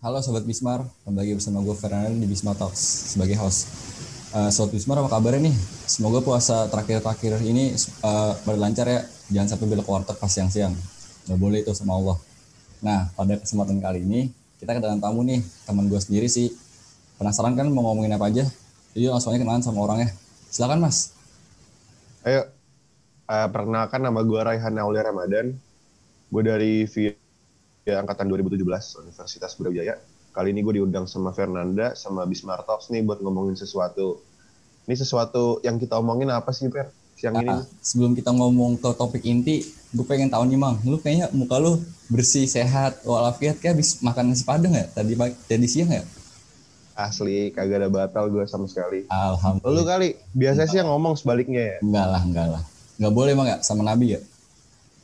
Halo Sobat Bismar, kembali bersama gue Fernando di Bismar Talks sebagai host. Uh, Sobat Bismar apa kabarnya nih? Semoga puasa terakhir-terakhir ini uh, berlancar ya. Jangan sampai belok warteg pas siang-siang. Gak boleh itu sama Allah. Nah, pada kesempatan kali ini kita kedatangan tamu nih, teman gue sendiri sih. Penasaran kan mau ngomongin apa aja? Jadi langsung aja kenalan sama orangnya. Silakan Mas. Ayo, uh, perkenalkan nama gue Raihan Aulia Ramadan. Gue dari via angkatan 2017 Universitas Brawijaya. Kali ini gue diundang sama Fernanda sama Bismar Talks nih buat ngomongin sesuatu. Ini sesuatu yang kita omongin apa sih, Per? Siang ini. Ah, sebelum kita ngomong ke topik inti, gue pengen tahu nih, Mang. Lu kayaknya muka lu bersih, sehat, walafiat kayak habis makan nasi padang ya? Tadi pagi, tadi siang ya? Asli, kagak ada batal gue sama sekali. Alhamdulillah. Lu kali, biasa sih yang ngomong sebaliknya ya? Enggak lah, enggak lah. Enggak boleh emang ya sama Nabi ya?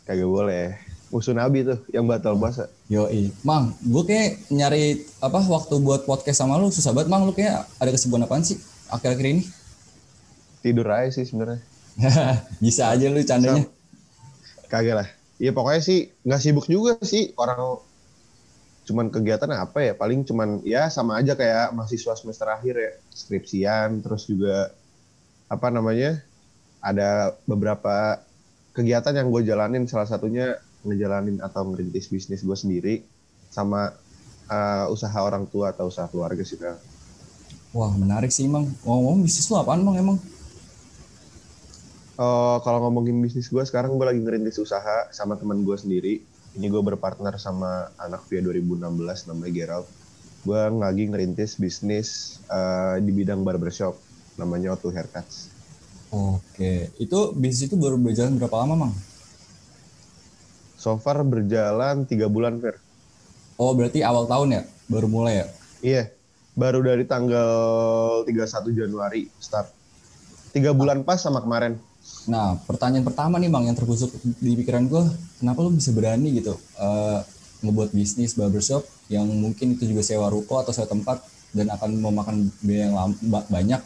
Kagak boleh. Musuh Nabi tuh yang batal puasa. Yoi. Mang, gue kayak nyari apa waktu buat podcast sama lu susah banget, Mang. Lu kayak ada kesibukan apaan sih akhir-akhir ini? Tidur aja sih sebenarnya. Bisa aja lu candanya. Kagak lah. Iya pokoknya sih nggak sibuk juga sih orang cuman kegiatan apa ya paling cuman ya sama aja kayak mahasiswa semester akhir ya skripsian terus juga apa namanya ada beberapa kegiatan yang gue jalanin salah satunya ngejalanin atau ngerintis bisnis gue sendiri sama uh, usaha orang tua atau usaha keluarga sih kan. Wah menarik sih emang. Ngomong bisnis lu apaan Mang emang? Uh, kalau ngomongin bisnis gue sekarang gue lagi ngerintis usaha sama teman gue sendiri. Ini gue berpartner sama anak via 2016 namanya Gerald. Gue lagi ngerintis bisnis uh, di bidang barbershop namanya Otu Haircuts. Oke, itu bisnis itu baru berjalan berapa lama, Mang? So far berjalan tiga bulan, Fer. Oh, berarti awal tahun ya? Baru mulai ya? Iya, baru dari tanggal 31 Januari start. Tiga bulan pas sama kemarin. Nah, pertanyaan pertama nih Bang yang terkusuk di pikiran gue, kenapa lu bisa berani gitu uh, ngebuat bisnis barbershop yang mungkin itu juga sewa ruko atau sewa tempat dan akan memakan biaya yang banyak.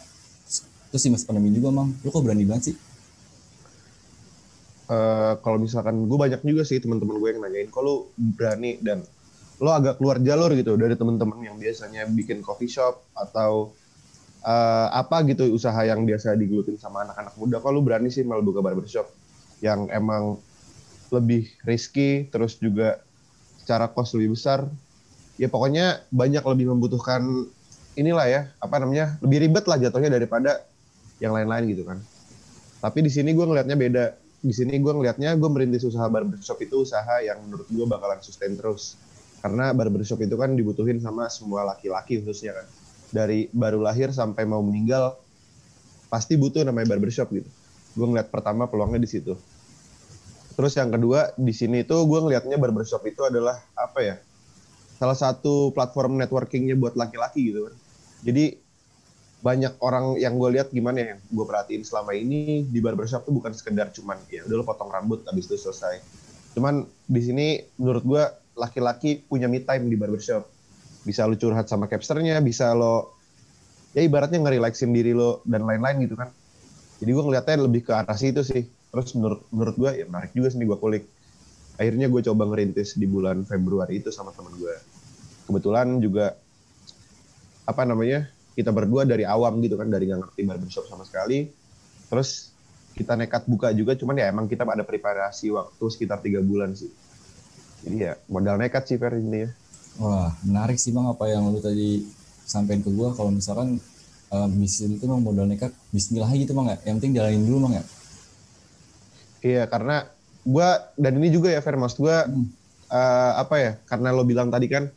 Terus sih mas pandemi juga, Mang. Lu kok berani banget sih? Uh, kalau misalkan gue banyak juga sih teman-teman gue yang nanyain, lu berani dan lo agak keluar jalur gitu dari teman-teman yang biasanya bikin coffee shop atau uh, apa gitu usaha yang biasa digelutin sama anak-anak muda? Kalau berani sih malah buka barbershop yang emang lebih risky terus juga secara cost lebih besar? Ya pokoknya banyak lebih membutuhkan inilah ya apa namanya lebih ribet lah jatuhnya daripada yang lain-lain gitu kan. Tapi di sini gue ngelihatnya beda di sini gue ngelihatnya gue merintis usaha barbershop itu usaha yang menurut gue bakalan sustain terus karena barbershop itu kan dibutuhin sama semua laki-laki khususnya kan dari baru lahir sampai mau meninggal pasti butuh namanya barbershop gitu. Gue ngeliat pertama peluangnya di situ. Terus yang kedua di sini itu gue ngelihatnya barbershop itu adalah apa ya? Salah satu platform networkingnya buat laki-laki gitu kan. Jadi banyak orang yang gue lihat gimana ya, gue perhatiin selama ini di barbershop tuh bukan sekedar cuman ya udah potong rambut habis itu selesai. Cuman di sini menurut gue laki-laki punya me time di barbershop bisa lo curhat sama capsternya, bisa lo ya ibaratnya ngerelaksin diri lo dan lain-lain gitu kan. Jadi gue ngeliatnya lebih ke arah situ sih. Terus menurut menurut gue ya menarik juga sih gue kulik. Akhirnya gue coba ngerintis di bulan Februari itu sama teman gue. Kebetulan juga apa namanya kita berdua dari awam gitu kan dari nggak ngerti barbershop sama sekali. Terus kita nekat buka juga, cuman ya emang kita ada preparasi waktu sekitar tiga bulan sih. Jadi ya modal nekat sih Fer ini ya. Wah, menarik sih Bang apa yang lu tadi sampaikan ke gua kalau misalkan uh, bisnis itu memang modal nekat bismillah gitu Bang ya. Yang penting jalanin dulu Bang ya. Iya, karena gua dan ini juga ya Fer Mas gua hmm. uh, apa ya? Karena lo bilang tadi kan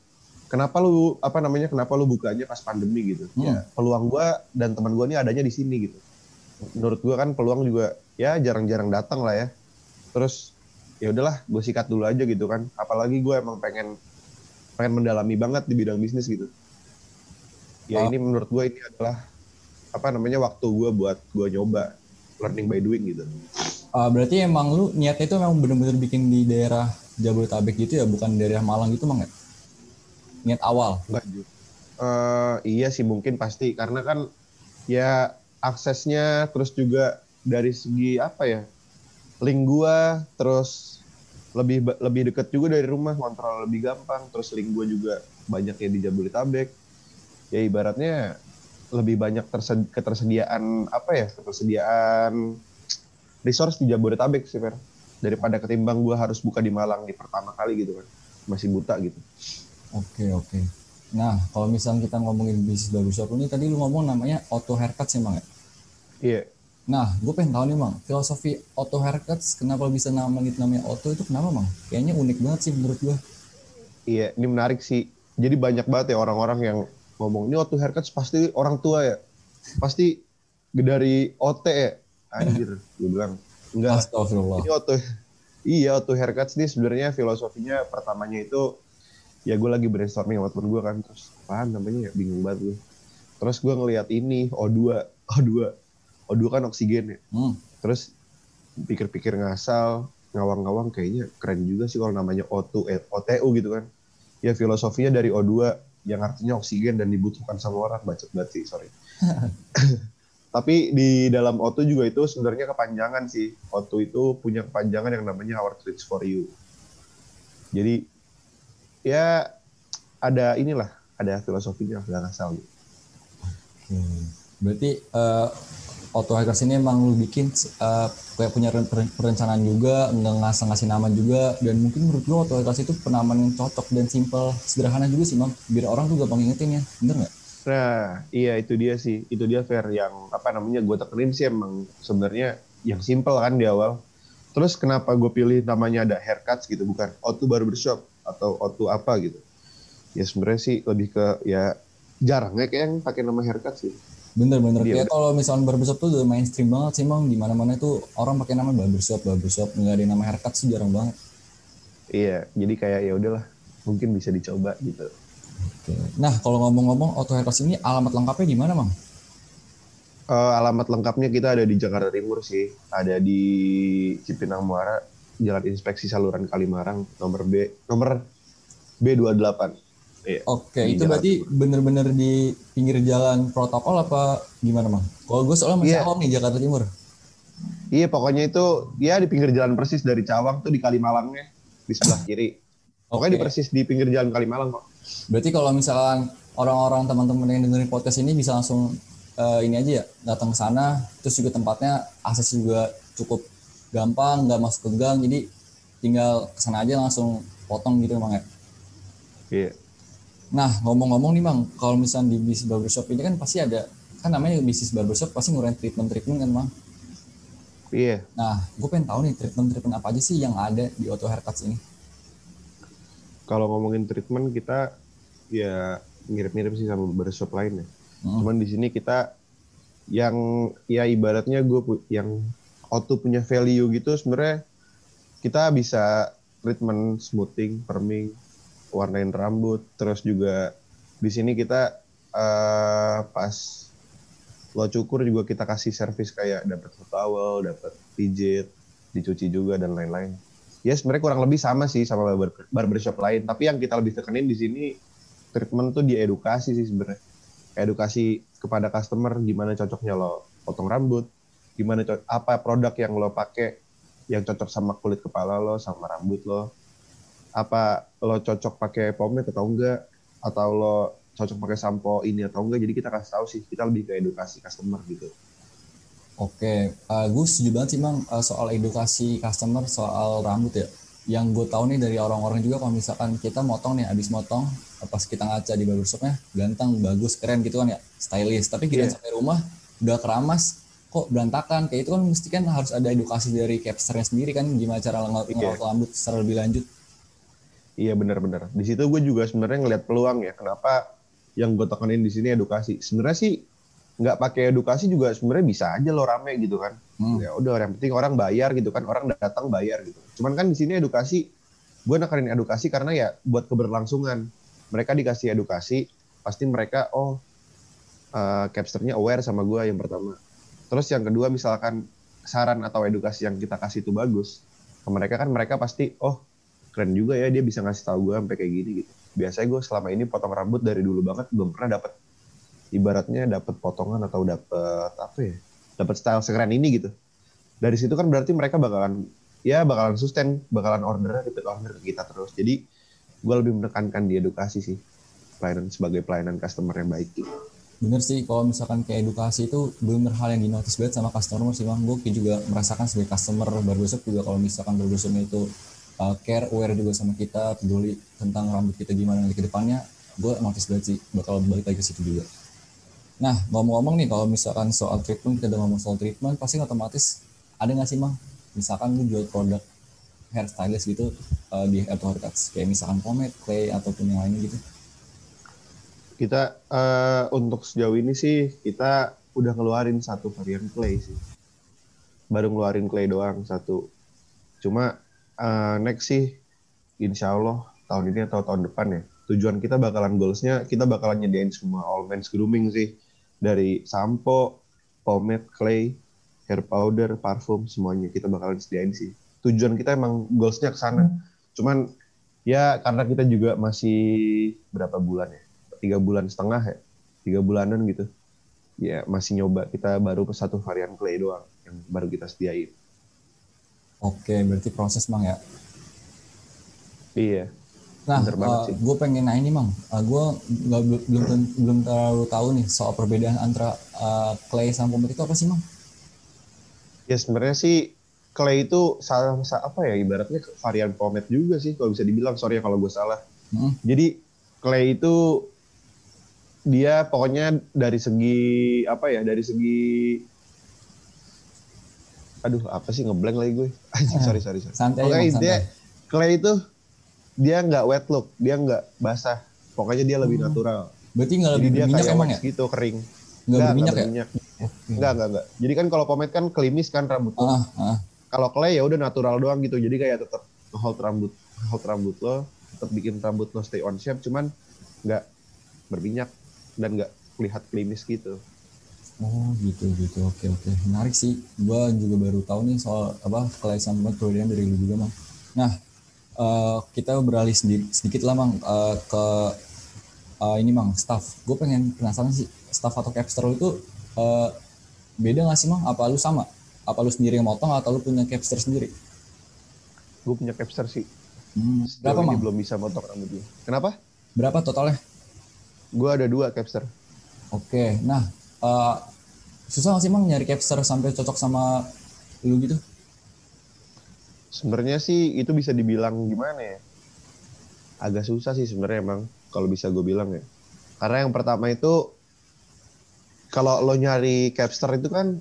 kenapa lu apa namanya kenapa lu bukanya pas pandemi gitu. Hmm. Ya, peluang gua dan teman gua ini adanya di sini gitu. Menurut gua kan peluang juga ya jarang-jarang datang lah ya. Terus ya udahlah gue sikat dulu aja gitu kan apalagi gue emang pengen pengen mendalami banget di bidang bisnis gitu ya oh. ini menurut gue ini adalah apa namanya waktu gue buat gue nyoba learning by doing gitu uh, berarti emang lu niatnya itu memang bener-bener bikin di daerah Jabodetabek gitu ya bukan daerah Malang gitu mang ya niat awal. Enggak uh, iya sih mungkin pasti. Karena kan ya aksesnya terus juga dari segi apa ya link gua terus lebih lebih deket juga dari rumah kontrol lebih gampang terus link gue juga banyak ya di Jabodetabek. Ya ibaratnya lebih banyak tersed- ketersediaan apa ya ketersediaan resource di Jabodetabek sih Fer. Daripada ketimbang gue harus buka di Malang di pertama kali gitu kan masih buta gitu Oke oke. Nah kalau misalnya kita ngomongin bisnis barbershop ini tadi lu ngomong namanya auto haircut sih emang ya. iya Nah gue pengen tahu nih mang filosofi auto haircuts kenapa bisa namain namanya auto itu kenapa mang? Kayaknya unik banget sih menurut gue. Iya, ini menarik sih. Jadi banyak banget ya orang-orang yang ngomong, ini auto haircut pasti orang tua ya. Pasti dari OT ya. Anjir, gue bilang. Enggak, Astagfirullah. ini auto Iya, auto haircut ini sebenarnya filosofinya pertamanya itu ya gue lagi brainstorming sama temen gue kan terus apaan namanya ya bingung banget gue. Terus gue ngeliat ini O2, O2, O2 kan oksigen ya. Hmm. Terus pikir-pikir ngasal, ngawang-ngawang kayaknya keren juga sih kalau namanya O2, eh, OTU gitu kan. Ya filosofinya dari O2 yang artinya oksigen dan dibutuhkan sama orang. Bacot sih, sorry. Tapi di dalam O2 juga itu sebenarnya kepanjangan sih. O2 itu punya kepanjangan yang namanya Our Treats for You. Jadi ya ada inilah, ada filosofinya, nggak ngasal gitu. Oke. Berarti eh, auto hackers ini emang lu bikin eh, kayak punya ren- ren- perencanaan juga, nggak ngasih ngasih nama juga, dan mungkin menurut lu auto hackers itu penamaan yang cocok dan simple, sederhana juga sih, Bang. Biar orang tuh gampang ingetin ya, bener nggak? Nah, iya itu dia sih. Itu dia fair yang apa namanya gue tekenin sih emang sebenarnya yang simple kan di awal. Terus kenapa gue pilih namanya ada haircuts gitu bukan Otu Barbershop atau Otu apa gitu. Ya sebenarnya sih lebih ke ya jarangnya kayak yang pakai nama haircut sih. Bener-bener. Kayak kalau misalnya barbershop tuh udah mainstream banget sih, Bang. Di mana-mana itu orang pakai nama barbershop, barbershop, nggak ada nama haircut sih jarang banget. Iya, jadi kayak ya udahlah mungkin bisa dicoba gitu. Oke. Nah, kalau ngomong-ngomong auto hackers ini alamat lengkapnya di mana, Bang? Eh, alamat lengkapnya kita ada di Jakarta Timur sih. Ada di Cipinang Muara, Jalan Inspeksi Saluran Kalimarang, nomor B, nomor B28. Iya. Oke, Di itu berarti bener-bener di pinggir jalan protokol apa gimana, Bang? Kalau gue soalnya masih awam nih Jakarta Timur. Iya, pokoknya itu ya di pinggir jalan persis dari Cawang tuh di Kalimalangnya di sebelah kiri. Pokoknya di Oke. persis di pinggir jalan Kalimalang kok. Berarti kalau misalkan orang-orang teman-teman yang dengerin podcast ini bisa langsung eh, ini aja ya, datang ke sana, terus juga tempatnya akses juga cukup gampang, nggak masuk ke gang, jadi tinggal ke sana aja langsung potong gitu, Bang ya. Iya. Nah, ngomong-ngomong nih Bang, kalau misalnya di bisnis barbershop ini kan pasti ada, kan namanya bisnis barbershop pasti ngurangin treatment-treatment kan Bang? Iya. Nah, gue pengen tahu nih treatment-treatment apa aja sih yang ada di auto haircuts ini? Kalau ngomongin treatment kita ya mirip-mirip sih sama barbershop lain ya. Hmm. Cuman di sini kita yang ya ibaratnya gue yang auto punya value gitu sebenarnya kita bisa treatment smoothing, perming, warnain rambut, terus juga di sini kita eh, pas lo cukur juga kita kasih servis kayak dapat towel, dapat pijit, dicuci juga dan lain-lain. Ya sebenarnya kurang lebih sama sih sama barber- barbershop lain, tapi yang kita lebih tekenin di sini treatment tuh di edukasi sih sebenarnya. Edukasi kepada customer gimana cocoknya lo potong rambut, gimana apa produk yang lo pakai yang cocok sama kulit kepala lo, sama rambut lo. Apa lo cocok pakai pomade atau enggak atau lo cocok pakai sampo ini atau enggak. Jadi kita kasih tahu sih, kita lebih ke edukasi customer gitu. Oke, eh, gue setuju banget sih Bang eh, soal edukasi customer soal rambut ya. Yang gue tahu nih dari orang-orang juga kalau misalkan kita motong nih, abis motong, eh, pas kita ngaca di barbershopnya, ganteng, bagus, keren gitu kan ya, stylish. Tapi kita Iya. sampai rumah udah keramas, kok berantakan. Kayak itu kan mesti kan harus ada edukasi dari capsternya sendiri kan, gimana cara ngerawat Iya. ngerawat rambut secara lebih lanjut. Iya benar-benar. Di situ gue juga sebenarnya ngelihat peluang ya. Kenapa yang gue tekenin di sini edukasi. Sebenarnya sih nggak pakai edukasi juga sebenarnya bisa aja lo rame gitu kan. Hmm. Ya udah yang penting orang bayar gitu kan. Orang datang bayar gitu. Cuman kan di sini edukasi gue nekenin edukasi karena ya buat keberlangsungan. Mereka dikasih edukasi pasti mereka oh eh, capsternya aware sama gue yang pertama. Terus yang kedua misalkan saran atau edukasi yang kita kasih itu bagus. Ke mereka kan mereka pasti oh keren juga ya dia bisa ngasih tahu gue sampai kayak gini gitu. Biasanya gue selama ini potong rambut dari dulu banget belum pernah dapat ibaratnya dapat potongan atau dapat apa ya? Dapat style sekeren ini gitu. Dari situ kan berarti mereka bakalan ya bakalan sustain, bakalan order repeat order ke kita terus. Jadi gue lebih menekankan di edukasi sih pelayanan sebagai pelayanan customer yang baik gitu. Bener sih, kalau misalkan kayak edukasi itu bener hal yang dinotis banget sama customer sih bang. Gue juga merasakan sebagai customer barbershop juga kalau misalkan barbershopnya itu uh, care, aware juga sama kita, peduli tentang rambut kita gimana nanti ke depannya, gue notice banget sih bakal balik lagi ke situ juga. Nah, ngomong-ngomong nih, kalau misalkan soal treatment, kita udah ngomong soal treatment, pasti otomatis ada nggak sih bang? Misalkan lu jual produk hairstylist gitu uh, di Apple kayak misalkan pomade, clay, ataupun yang lainnya gitu kita uh, untuk sejauh ini sih kita udah ngeluarin satu varian clay sih. Baru ngeluarin clay doang satu. Cuma uh, next sih insya Allah tahun ini atau tahun depan ya. Tujuan kita bakalan goalsnya kita bakalan nyediain semua all men's grooming sih. Dari sampo, pomade, clay, hair powder, parfum semuanya kita bakalan sediain sih. Tujuan kita emang goalsnya ke sana. Cuman ya karena kita juga masih berapa bulan ya tiga bulan setengah ya. Tiga bulanan gitu. Ya masih nyoba. Kita baru satu varian clay doang yang baru kita sediain. Oke berarti proses mang ya? Iya. Nah uh, eh, gue pengen nanya nih mang. Uh, eh, gue nggak belum belum terlalu tahu nih soal perbedaan antara uh, clay sama pomade itu apa sih mang? Ya sebenarnya sih clay itu salah apa ya ibaratnya varian pomade juga sih kalau bisa dibilang. Sorry ya kalau gue salah. Hmm. jadi clay itu dia pokoknya dari segi apa ya dari segi aduh apa sih ngeblank lagi gue. Sorry sorry sorry. Santai pokoknya dia clay itu dia nggak wet look dia nggak basah. Pokoknya dia lebih hmm. natural. Berarti nggak lebih dia minyak emang ya? gitu kering. Nggak berminyak ya? minyak. nggak nggak nggak. Jadi kan kalau pomade kan klimis kan rambut. Ah, ah. kalau clay ya udah natural doang gitu. Jadi kayak tetap hold rambut hold rambut lo tetap bikin rambut lo stay on shape. Cuman nggak berminyak dan nggak lihat klinis gitu. Oh gitu gitu oke oke menarik sih gua juga baru tahu nih soal apa kelaisan banget perbedaan dari lu juga mang. Nah uh, kita beralih sedikit, sedikit lah mang uh, ke uh, ini mang staff. Gue pengen penasaran sih staff atau capster itu uh, beda nggak sih mang? Apa lu sama? Apa lu sendiri yang motong atau lu punya capster sendiri? Gue punya capster sih. Hmm, berapa mang? Belum bisa motong rambutnya. Kenapa? Berapa totalnya? Gue ada dua capster. Oke, nah uh, susah nggak sih emang nyari capster sampai cocok sama lu gitu? Sebenarnya sih itu bisa dibilang gimana ya? Agak susah sih sebenarnya emang kalau bisa gue bilang ya. Karena yang pertama itu kalau lo nyari capster itu kan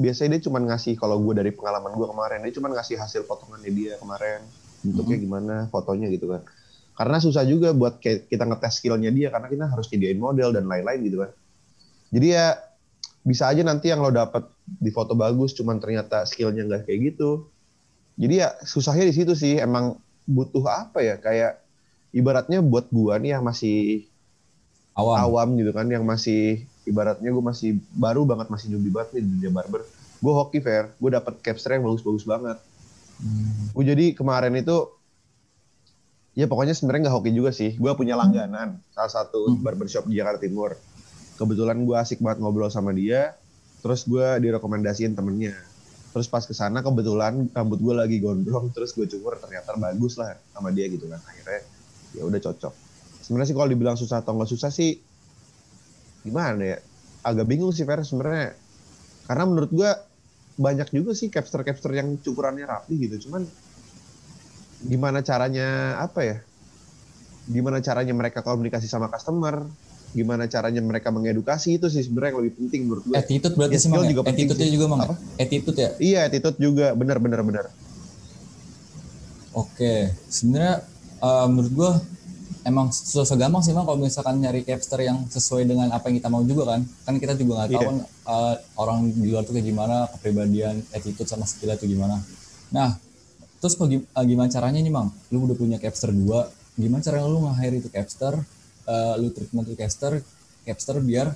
biasanya dia cuma ngasih kalau gue dari pengalaman gue kemarin dia cuma ngasih hasil potongannya dia kemarin bentuknya mm -hmm. gimana fotonya gitu kan karena susah juga buat kita ngetes skillnya dia karena kita harus nyediain model dan lain-lain gitu kan. Jadi ya bisa aja nanti yang lo dapet di foto bagus cuman ternyata skillnya nggak kayak gitu. Jadi ya susahnya di situ sih. Emang butuh apa ya? Kayak ibaratnya buat gua nih yang masih awam, awam gitu kan yang masih ibaratnya gue masih baru banget masih newbie banget nih di dunia barber. Gue hoki fair gue dapet capster yang bagus-bagus banget. Hmm. gue jadi kemarin itu ya pokoknya sebenarnya nggak hoki juga sih. Gue punya langganan salah satu hmm. barbershop di Jakarta Timur. Kebetulan gue asik banget ngobrol sama dia. Terus gue direkomendasiin temennya. Terus pas ke sana kebetulan rambut gue lagi gondrong. Terus gue cukur ternyata bagus lah sama dia gitu kan. Akhirnya ya udah cocok. Sebenarnya sih kalau dibilang susah atau nggak susah sih gimana ya? Agak bingung sih Fer sebenarnya. Karena menurut gue banyak juga sih capster-capster yang cukurannya rapi gitu. Cuman gimana caranya apa ya? Gimana caranya mereka komunikasi sama customer? Gimana caranya mereka mengedukasi itu sih sebenarnya yang lebih penting menurut gue. Attitude berarti ya, sih mang. Ya? Juga attitude-nya juga mang. Ya? Attitude ya? Iya, attitude juga benar benar benar. Oke, sebenarnya uh, menurut gue emang susah gampang sih mang kalau misalkan nyari capster yang sesuai dengan apa yang kita mau juga kan kan kita juga nggak tahu yeah. kan uh, orang di luar tuh kayak gimana kepribadian attitude sama skill itu gimana nah Terus uh, gimana caranya nih, Mang? Lu udah punya capster dua, gimana cara lu nge-hire itu capster, uh, lu treatment itu capster, capster biar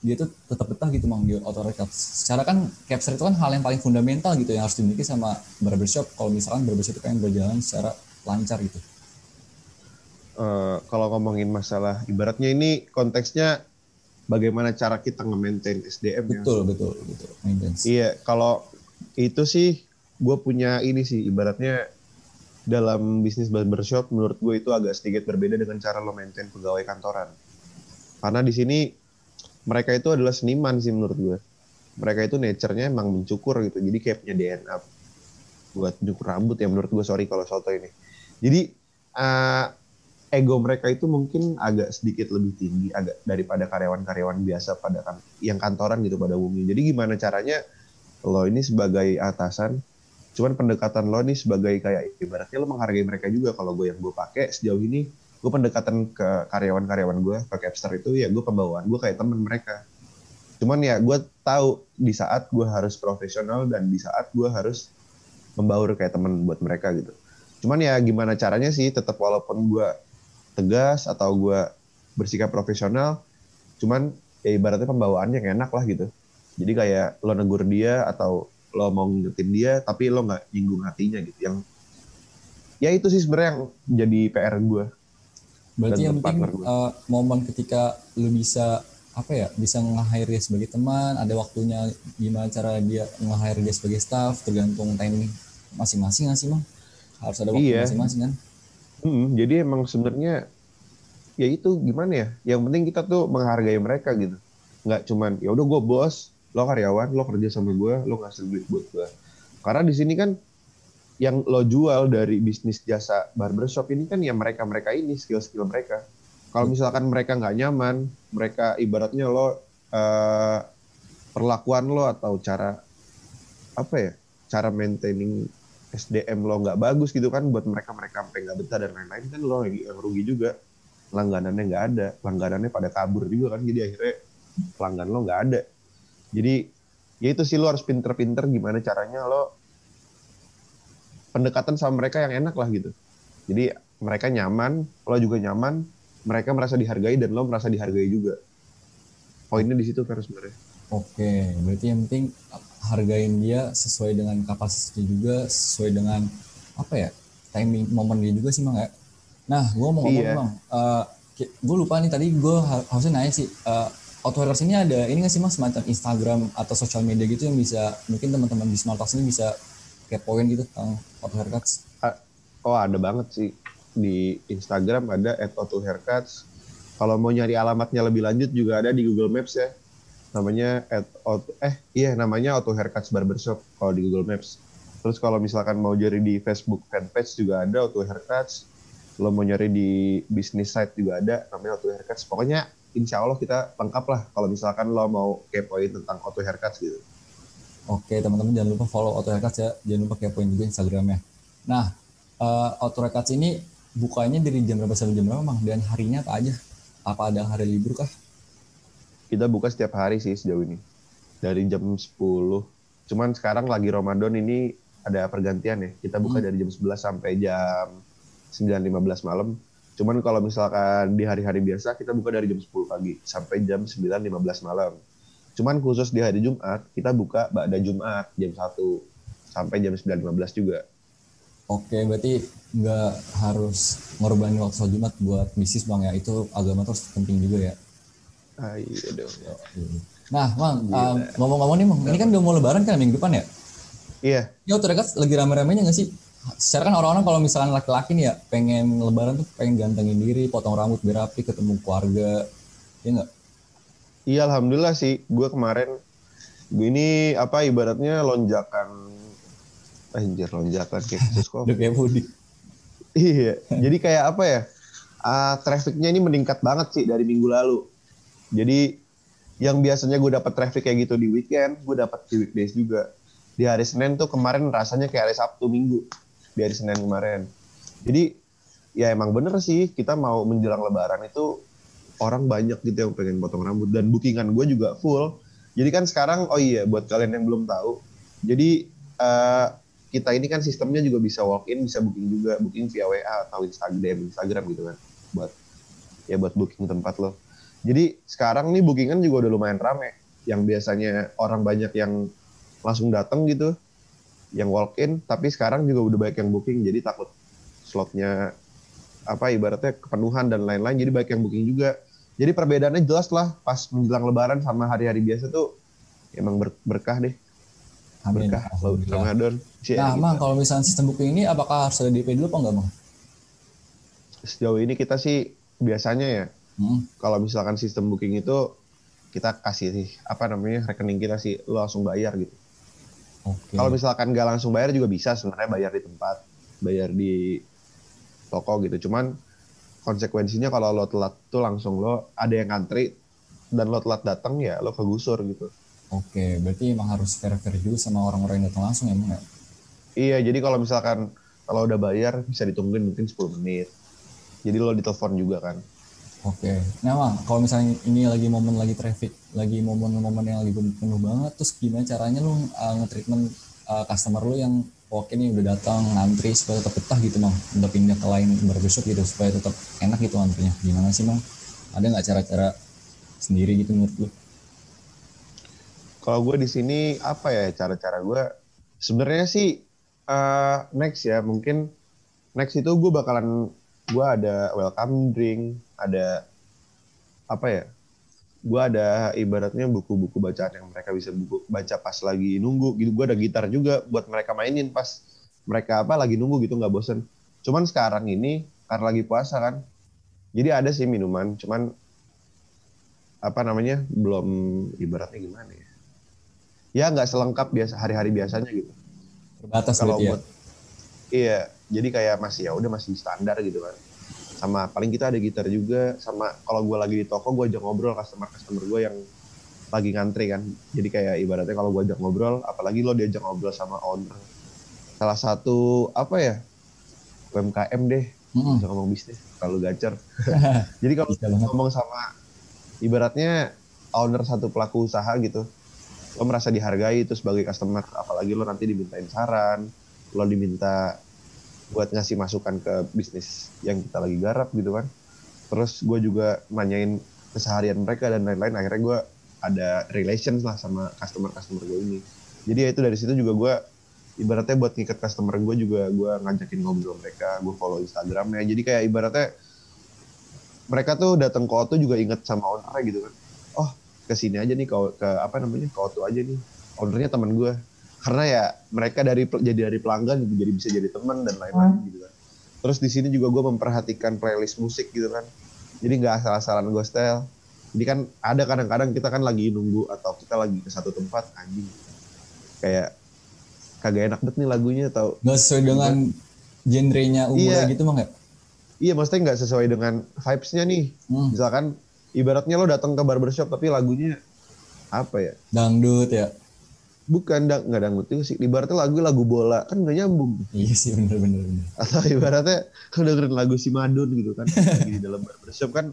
dia tuh tetap betah gitu mang di recap. Secara kan capster itu kan hal yang paling fundamental gitu yang harus dimiliki sama barbershop. Kalau misalkan barbershop itu pengen berjalan secara lancar gitu. Uh, kalau ngomongin masalah ibaratnya ini konteksnya bagaimana cara kita nge-maintain SDM betul, ya. Betul, betul, betul. Maintenance. Iya, kalau itu sih gue punya ini sih ibaratnya dalam bisnis barbershop menurut gue itu agak sedikit berbeda dengan cara lo maintain pegawai kantoran. Karena di sini mereka itu adalah seniman sih menurut gue. Mereka itu nature-nya emang mencukur gitu. Jadi kayak punya DNA buat cukur rambut ya menurut gue sorry kalau soto ini. Jadi uh, ego mereka itu mungkin agak sedikit lebih tinggi agak daripada karyawan-karyawan biasa pada kan yang kantoran gitu pada umumnya. Jadi gimana caranya lo ini sebagai atasan cuman pendekatan lo nih sebagai kayak ibaratnya lo menghargai mereka juga. Kalau gue yang gue pakai sejauh ini gue pendekatan ke karyawan-karyawan gue ke Capster itu ya gue pembawaan gue kayak temen mereka. Cuman ya gue tahu di saat gue harus profesional dan di saat gue harus membaur kayak temen buat mereka gitu. Cuman ya gimana caranya sih tetap walaupun gue tegas atau gue bersikap profesional cuman ya ibaratnya pembawaannya yang enak lah gitu. Jadi kayak lo negur dia atau lo mau ngingetin dia tapi lo nggak nyinggung hatinya gitu yang ya itu sih sebenarnya yang jadi PR gue berarti yang penting uh, momen ketika lo bisa apa ya bisa nge-hire dia sebagai teman ada waktunya gimana cara dia nge-hire dia sebagai staff tergantung timing masing-masing nggak sih mang harus ada waktu iya. masing-masing kan Hmm, jadi emang sebenarnya ya itu gimana ya? Yang penting kita tuh menghargai mereka gitu. Nggak cuman ya udah gue bos, lo karyawan, lo kerja sama gue, lo ngasih duit buat gue. Karena di sini kan yang lo jual dari bisnis jasa barbershop ini kan ya mereka-mereka ini skill-skill mereka. Kalau misalkan mereka nggak nyaman, mereka ibaratnya lo uh, perlakuan lo atau cara apa ya, cara maintaining SDM lo nggak bagus gitu kan buat mereka mereka sampai nggak betah dan lain-lain kan lo yang rugi juga langganannya nggak ada langganannya pada kabur juga kan jadi akhirnya pelanggan lo nggak ada jadi ya itu sih lo harus pinter-pinter gimana caranya lo pendekatan sama mereka yang enak lah gitu. Jadi mereka nyaman lo juga nyaman mereka merasa dihargai dan lo merasa dihargai juga. Poinnya di situ kan sebenarnya. Oke berarti yang penting hargain dia sesuai dengan kapasitasnya juga sesuai dengan apa ya timing momen dia juga sih mang ya. Nah gue mau ngomong iya. bang uh, eh, gue lupa nih tadi gue harusnya nanya sih uh, haircuts ini ada ini nggak sih mas semacam Instagram atau sosial media gitu yang bisa mungkin teman-teman di Smart ini bisa kepoin gitu tentang haircuts oh ada banget sih di Instagram ada haircuts kalau mau nyari alamatnya lebih lanjut juga ada di Google Maps ya namanya at auto, eh iya namanya Auto Haircuts Barbershop kalau di Google Maps. Terus kalau misalkan mau cari di Facebook fanpage juga ada Auto Haircuts. Lo mau nyari di bisnis site juga ada namanya Auto Haircuts. Pokoknya insya Allah kita lengkap lah kalau misalkan lo mau kepoin tentang Auto Haircuts gitu. Oke teman-teman jangan lupa follow Auto Haircuts ya. Jangan lupa kepoin juga Instagramnya. Nah uh, Auto Haircuts ini bukanya dari jam berapa sampai jam berapa Mang? Dan harinya apa aja? Apa ada hari libur kah? kita buka setiap hari sih sejauh ini dari jam 10 cuman sekarang lagi Ramadan ini ada pergantian ya kita buka hmm. dari jam 11 sampai jam 9.15 malam cuman kalau misalkan di hari-hari biasa kita buka dari jam 10 pagi sampai jam 9.15 malam cuman khusus di hari Jumat kita buka pada Jumat jam 1 sampai jam 9.15 juga Oke, berarti nggak harus ngorbanin waktu sholat Jumat buat bisnis bang ya. Itu agama terus penting juga ya. Ah, iya dong. Nah, Bang, um, ngomong-ngomong nih, Bang, ini kan udah mau lebaran kan minggu depan ya? Iya. Ya, tuh dekat lagi rame-ramenya nggak sih? Secara kan orang-orang kalau misalnya laki-laki nih ya, pengen lebaran tuh pengen gantengin diri, potong rambut biar rapi, ketemu keluarga. Ya nggak? Iya, alhamdulillah sih. Gue kemarin, gue ini apa ibaratnya lonjakan, anjir lonjakan kayak khusus kok. Udah kayak mudik. Iya, jadi kayak apa ya? Uh, trafficnya ini meningkat banget sih dari minggu lalu jadi yang biasanya gue dapat traffic kayak gitu di weekend, gue dapat di weekdays juga. Di hari Senin tuh kemarin rasanya kayak hari Sabtu Minggu di hari Senin kemarin. Jadi ya emang bener sih kita mau menjelang Lebaran itu orang banyak gitu yang pengen potong rambut dan bookingan gue juga full. Jadi kan sekarang oh iya buat kalian yang belum tahu, jadi uh, kita ini kan sistemnya juga bisa walk in, bisa booking juga, booking via WA atau Instagram, Instagram gitu kan, buat ya buat booking tempat lo. Jadi sekarang nih bookingan juga udah lumayan rame. Yang biasanya orang banyak yang langsung datang gitu, yang walk in, tapi sekarang juga udah banyak yang booking. Jadi takut slotnya apa ibaratnya kepenuhan dan lain-lain. Jadi banyak yang booking juga. Jadi perbedaannya jelas lah pas menjelang Lebaran sama hari-hari biasa tuh emang ber berkah deh. Amin. berkah. Ramadan. Nah, gitu. Mang, kalau misalnya sistem booking ini apakah harus ada DP dulu apa enggak, Mang? Sejauh ini kita sih biasanya ya Hmm. kalau misalkan sistem booking itu kita kasih sih apa namanya rekening kita sih lo langsung bayar gitu. Oke. Kalau misalkan nggak langsung bayar juga bisa sebenarnya bayar di tempat, bayar di toko gitu. Cuman konsekuensinya kalau lo telat tuh langsung lo ada yang ngantri dan lo telat datang ya lo kegusur gitu. Oke, berarti emang harus fair-fair juga sama orang-orang yang datang langsung ya, ya? Iya, jadi kalau misalkan kalau udah bayar bisa ditungguin mungkin 10 menit. Jadi lo ditelepon juga kan. Oke. Nah, Mang, kalau misalnya ini lagi momen lagi traffic, lagi momen-momen yang lagi penuh banget, terus gimana caranya lu uh, nge-treatment uh, customer lu yang oke nih udah datang ngantri supaya tetap betah gitu, Mang, untuk pindah ke lain barbershop gitu supaya tetap enak gitu antrinya. Gimana sih, Mang? Ada nggak cara-cara sendiri gitu menurut lu? Kalau gue di sini apa ya cara-cara gue? Sebenarnya sih eh, next ya mungkin next itu gue bakalan gue ada welcome drink, ada apa ya? Gue ada ibaratnya buku-buku bacaan yang mereka bisa buku baca pas lagi nunggu gitu. Gue ada gitar juga buat mereka mainin pas mereka apa lagi nunggu gitu nggak bosen. Cuman sekarang ini karena lagi puasa kan, jadi ada sih minuman. Cuman apa namanya belum ibaratnya gimana ya? ya nggak selengkap biasa hari-hari biasanya gitu. Terbatas Kalau ya? buat iya, jadi kayak masih ya udah masih standar gitu kan. Sama paling kita ada gitar juga sama kalau gue lagi di toko gue ajak ngobrol customer customer gue yang lagi ngantri kan. Jadi kayak ibaratnya kalau gue ajak ngobrol, apalagi lo diajak ngobrol sama owner salah satu apa ya UMKM deh, bisa ngomong bisnis kalau gacor. Jadi kalau ngomong sama ibaratnya owner satu pelaku usaha gitu lo merasa dihargai itu sebagai customer apalagi lo nanti dimintain saran lo diminta buat ngasih masukan ke bisnis yang kita lagi garap gitu kan terus gue juga nanyain keseharian mereka dan lain-lain akhirnya gue ada relations lah sama customer customer gue ini jadi ya itu dari situ juga gue ibaratnya buat ngikat customer gue juga gue ngajakin ngobrol mereka gue follow instagramnya jadi kayak ibaratnya mereka tuh datang ke Oto juga inget sama ownernya gitu kan. Oh, ke sini aja nih ke, ke apa namanya? ke Oto aja nih. Ownernya teman gue. Karena ya mereka dari jadi dari pelanggan gitu, jadi bisa jadi teman dan lain-lain gitu kan. Terus di sini juga gue memperhatikan playlist musik gitu kan. Jadi nggak asal-asalan gue style. Jadi kan ada kadang-kadang kita kan lagi nunggu atau kita lagi ke satu tempat anjing. Kayak kagak enak banget nih lagunya atau Nggak sesuai dengan genrenya umurnya Iya. gitu, Mang ya? iya maksudnya nggak sesuai dengan vibes-nya nih. Hmm. misalkan ibaratnya lo datang ke barbershop tapi lagunya apa ya Dangdut ya? Bukan dang nggak dangdut itu sih ibaratnya lagu lagu bola kan nggak nyambung Iya sih, bener-bener. bener. atau ibaratnya lo dengerin lagu si Madun gitu kan lagi di dalam barbershop kan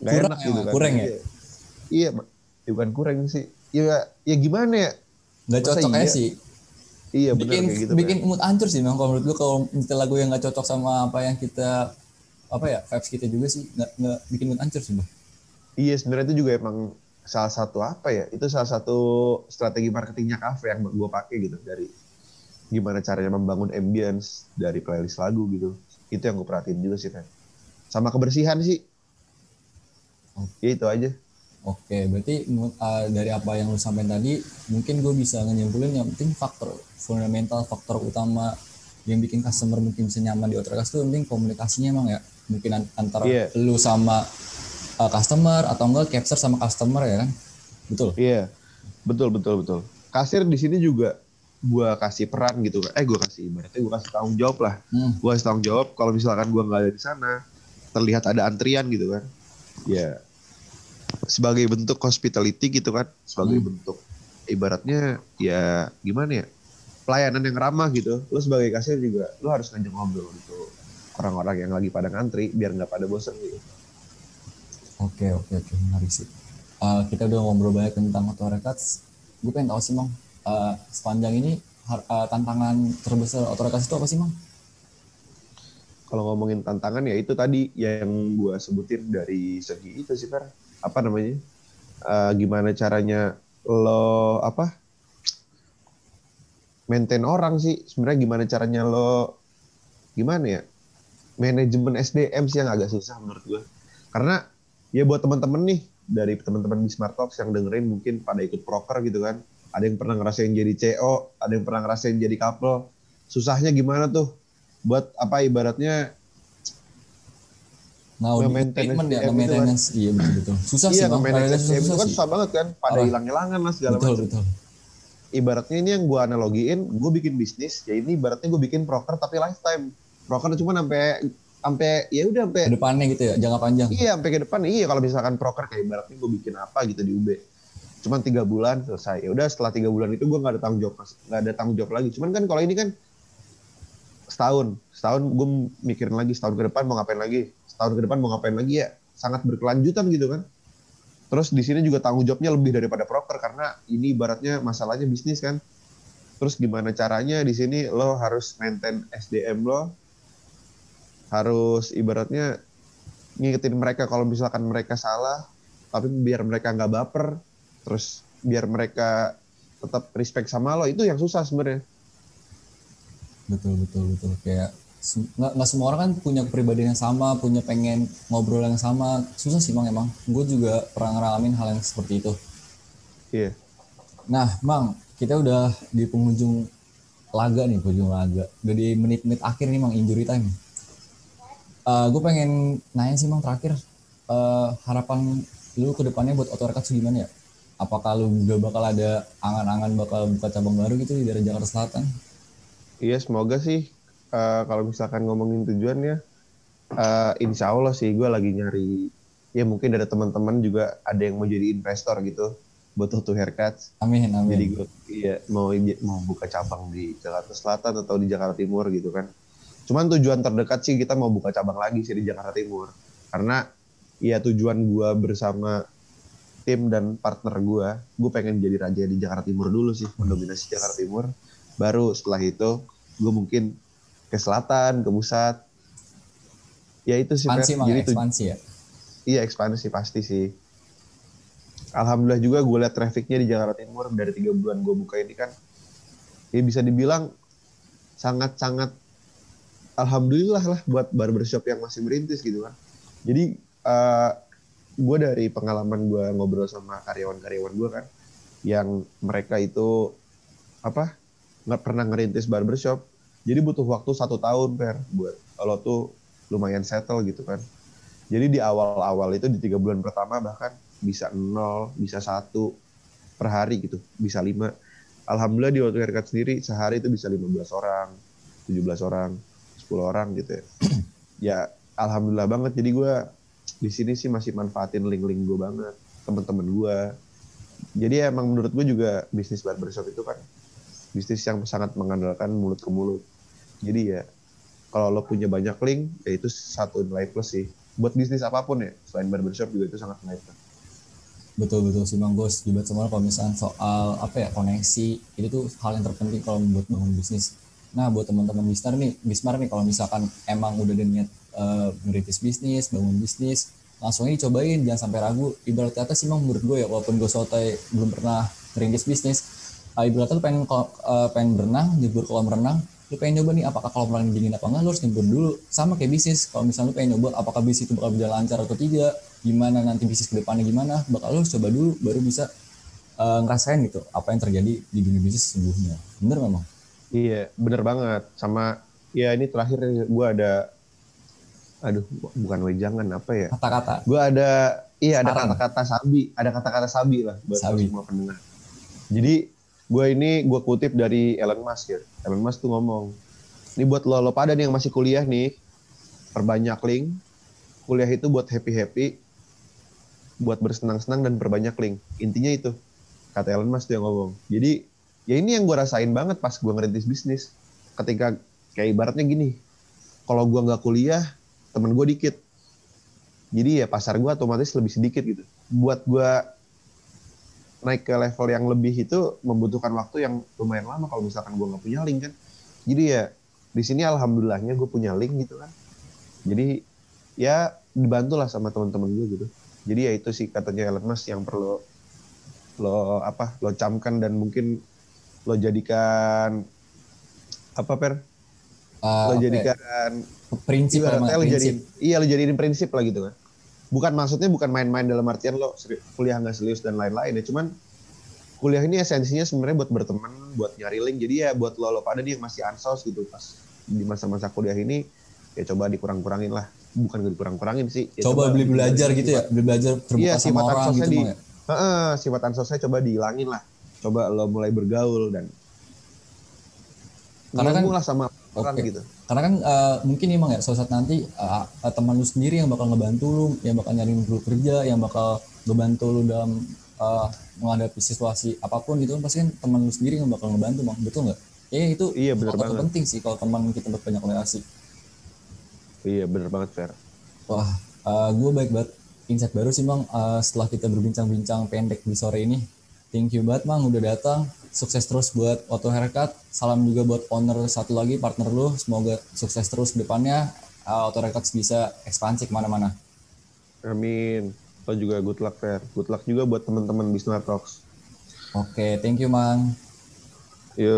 nggak enak ya, gitu kan kurang ya? iya, iya. Ya, bukan kurang sih ya ya gimana ya Nggak cocok aja iya? sih. iya benar bikin kayak gitu bikin mood hancur sih memang kalau menurut gue kalau nyetel lagu yang nggak cocok sama apa yang kita apa ya vibes kita juga sih nggak nggak bikin mood hancur sih bang iya sebenarnya itu juga emang salah satu apa ya itu salah satu strategi marketingnya kafe yang gue pakai gitu dari gimana caranya membangun ambience dari playlist lagu gitu. Itu yang gue perhatiin juga sih Ren. sama kebersihan sih. Ya itu aja. Oke berarti uh, dari apa yang lu sampaikan tadi mungkin gue bisa nyimpulin yang penting faktor fundamental faktor utama yang bikin customer mungkin bisa nyaman di Outragas itu penting komunikasinya emang ya. Mungkin an- antara Iya. lu sama uh, customer atau enggak capture sama customer ya kan? Betul. Iya. Betul betul betul. Kasir di sini juga gue kasih peran gitu kan eh gue kasih ibaratnya gue kasih tanggung jawab lah. Hmm. gue kasih tanggung jawab kalau misalkan gue nggak ada di sana terlihat ada antrian gitu kan. Ya sebagai bentuk hospitality gitu kan sebagai Hmm. bentuk ibaratnya ya gimana ya pelayanan yang ramah gitu. Lo sebagai kasir juga lo harus ngajak ngobrol gitu. Orang-orang yang lagi pada ngantri biar nggak pada bosen gitu Oke oke oke menarik sih. Uh, kita udah ngobrol banyak tentang Records. Gue pengen tahu sih Mang, uh, sepanjang ini uh, tantangan terbesar Records itu apa sih Mang? kalau ngomongin tantangan ya itu tadi yang gue sebutin dari segi itu sih Fer apa namanya Eh, gimana caranya lo apa maintain orang sih sebenarnya gimana caranya lo gimana ya manajemen SDM sih yang agak susah menurut gue karena ya buat teman-teman nih dari teman-teman di Smart Talks yang dengerin mungkin pada ikut proker gitu kan ada yang pernah ngerasain jadi CO, ada yang pernah ngerasain jadi couple. Susahnya gimana tuh? Buat apa ibaratnya Nah, treatment ya, SDM itu maintenance. Iya betul betul. Susah sih iya bang. nge-manage Rada SDM itu susah kan sih. susah banget kan. Pada hilang-hilangan lah segala Betul macam. betul. Ibaratnya ini yang gue analogiin, gue bikin bisnis, ya ini ibaratnya gue bikin broker tapi lifetime. Broker cuma sampai sampai ya udah sampai Ke depannya gitu ya, jangka panjang. Iya sampai ke depan iya kalau misalkan proker kayak ibaratnya gue bikin apa gitu di UB cuman tiga bulan selesai. Ya udah setelah tiga bulan itu gue nggak ada tanggung jawab nggak ada tanggung jawab lagi. Cuman kan kalau ini kan setahun. Setahun gue mikirin lagi setahun ke depan mau ngapain lagi. Setahun ke depan mau ngapain lagi ya sangat berkelanjutan gitu kan. Terus di sini juga tanggung jawabnya lebih daripada proker karena ini ibaratnya masalahnya bisnis kan. Terus gimana caranya di sini lo harus maintain SDM lo harus ibaratnya ngingetin mereka kalau misalkan mereka salah tapi biar mereka nggak baper terus biar mereka tetap respect sama lo itu yang susah sebenarnya Betul betul betul. Kayak nggak nggak semua orang kan punya kepribadian yang sama, punya pengen ngobrol yang sama. Susah sih bang emang. Gue juga pernah ngalamin hal yang seperti itu. iya Nah, Mang, kita udah di penghujung laga nih, penghujung laga. Udah di menit-menit akhir nih, Mang, injury time. Gue pengen nanya sih, Mang, terakhir. eh, harapan lu ke depannya buat Records gimana ya? Apakah lu juga bakal ada angan-angan bakal buka cabang baru gitu di daerah Jakarta Selatan? iya semoga sih eh, kalau misalkan ngomongin tujuannya eh, insya Allah sih gue lagi nyari ya mungkin ada teman-teman juga ada yang mau jadi investor gitu buat Auto Haircuts Amin, amin. jadi gue iya mau mau buka cabang di Jakarta Selatan atau di Jakarta Timur gitu kan cuman tujuan terdekat sih kita mau buka cabang lagi sih di Jakarta Timur. Karena ya tujuan gue bersama tim dan partner gue gue pengen jadi raja di Jakarta Timur dulu sih mendominasi Jakarta Timur. Baru setelah itu gue mungkin ke selatan ke pusat. Ya itu sih ekspansi, jadi ekspansi ya. Iya ekspansi pasti sih. Alhamdulillah juga gue liat trafficnya di Jakarta Timur. Dari tiga bulan gue buka ini kan, ya bisa dibilang sangat-sangat alhamdulillah lah buat barbershop yang masih merintis gitu kan. Jadi gue dari pengalaman gue ngobrol sama karyawan-karyawan gue kan, yang mereka itu apa nggak pernah ngerintis barbershop, jadi butuh waktu satu tahun per buat kalau tuh lumayan settle gitu kan. Jadi di awal-awal itu di tiga bulan pertama bahkan bisa nol, bisa satu per hari gitu, bisa lima. Alhamdulillah di waktu haircut sendiri sehari itu bisa 15 orang, 17 orang, 10 orang gitu ya. ya alhamdulillah banget. Jadi gue di sini sih masih manfaatin link-link gue banget, teman-teman gue. Jadi emang menurut gue juga bisnis barbershop itu kan bisnis yang sangat mengandalkan mulut ke mulut. Jadi ya kalau lo punya banyak link, ya itu satu nilai plus sih. Buat bisnis apa pun ya, selain barbershop juga itu sangat nilai plus. Betul betul sih Bang Gos. Juga semua kalau misalnya soal apa ya koneksi itu tuh hal yang terpenting kalau membuat bangun bisnis. Nah buat teman-teman Bismar nih, Bismar nih kalau misalkan emang udah ada niat eh, ngerintis bisnis, bangun bisnis, langsung aja dicobain, jangan sampai ragu. Ibarat kata sih Bang menurut gue ya, walaupun gue sotoy belum pernah ngerintis bisnis, uh, ibarat kata pengen eh, pengen berenang, nyebur kolam renang, lu pengen nyoba nih apakah kolam renang dingin apa enggak, lu harus nyebur dulu. Sama kayak bisnis, kalau misalnya lu pengen nyoba apakah bisnis itu bakal berjalan lancar atau tidak, gimana nanti bisnis ke depannya gimana, bakal lu coba dulu baru bisa eh, ngerasain gitu apa yang terjadi di dunia bisnis sesungguhnya. Bener memang. Iya, bener banget. Sama ya ini terakhir gue ada, aduh bukan wejangan apa ya? Kata-kata. Gue ada, iya ada kata-kata sabi, ada kata-kata sabi lah buat Sabi. semua pendengar. Jadi gue ini gue kutip dari Elon Musk ya. Elon Musk tuh ngomong, ini buat lo, lo pada nih yang masih kuliah nih, perbanyak link. Kuliah itu buat happy-happy, buat bersenang-senang dan perbanyak link. Intinya itu, kata Elon Musk tuh yang ngomong. Jadi ya ini yang gue rasain banget pas gue ngerintis bisnis. Ketika kayak ibaratnya gini, kalau gue nggak kuliah, temen gue dikit. Jadi ya pasar gue otomatis lebih sedikit gitu. Buat gue naik ke level yang lebih itu membutuhkan waktu yang lumayan lama kalau misalkan gue nggak punya link kan. Jadi ya di sini alhamdulillahnya gue punya link gitu kan. Jadi ya dibantu lah sama teman-teman gue gitu. Jadi ya itu sih katanya Elon Musk yang perlu lo apa lo camkan dan mungkin lo jadikan apa per Eh, lo ya, jadikan prinsip ibaratnya lo iya lo jadiin prinsip lah gitu kan bukan maksudnya bukan main-main dalam artian lo seri- kuliah nggak serius dan lain-lain ya cuman kuliah ini esensinya sebenarnya buat berteman, buat nyari link. Jadi ya buat lo, lo pada nih yang masih ansos gitu pas di masa-masa kuliah ini ya coba dikurang-kurangin lah. Bukan dikurang-kurangin sih. Ya coba beli belajar gitu ya, beli belajar terbuka Iya, sama orang ansosnya gitu di, ya. Heeh, sifat ansosnya coba dihilangin lah. Coba lo mulai bergaul dan Karena kan- lah sama orang Oke. gitu. Karena kan eh, mungkin emang ya suatu saat nanti eh, teman lu sendiri yang bakal ngebantu lu, yang bakal nyariin dulu kerja, yang bakal ngebantu lu dalam eh, menghadapi situasi apa pun gitu pasti kan teman lu sendiri yang bakal ngebantu bang, betul nggak? Ya itu Iya, bener faktor banget. penting sih kalau teman kita berbanyak relasi. Iya bener banget Fer. Wah, gue baik banget insight baru sih bang eh, setelah kita berbincang-bincang pendek di sore ini. Thank you banget bang udah datang. Sukses terus buat Auto Haircut. Salam juga buat owner satu lagi partner lu. Semoga sukses terus ke depannya. Eh, Auto Haircut bisa ekspansi ke mana-mana. Amin. Lo juga good luck Fer. Good luck juga buat teman-teman Bismar Talks. Oke, thank you mang. Yuk.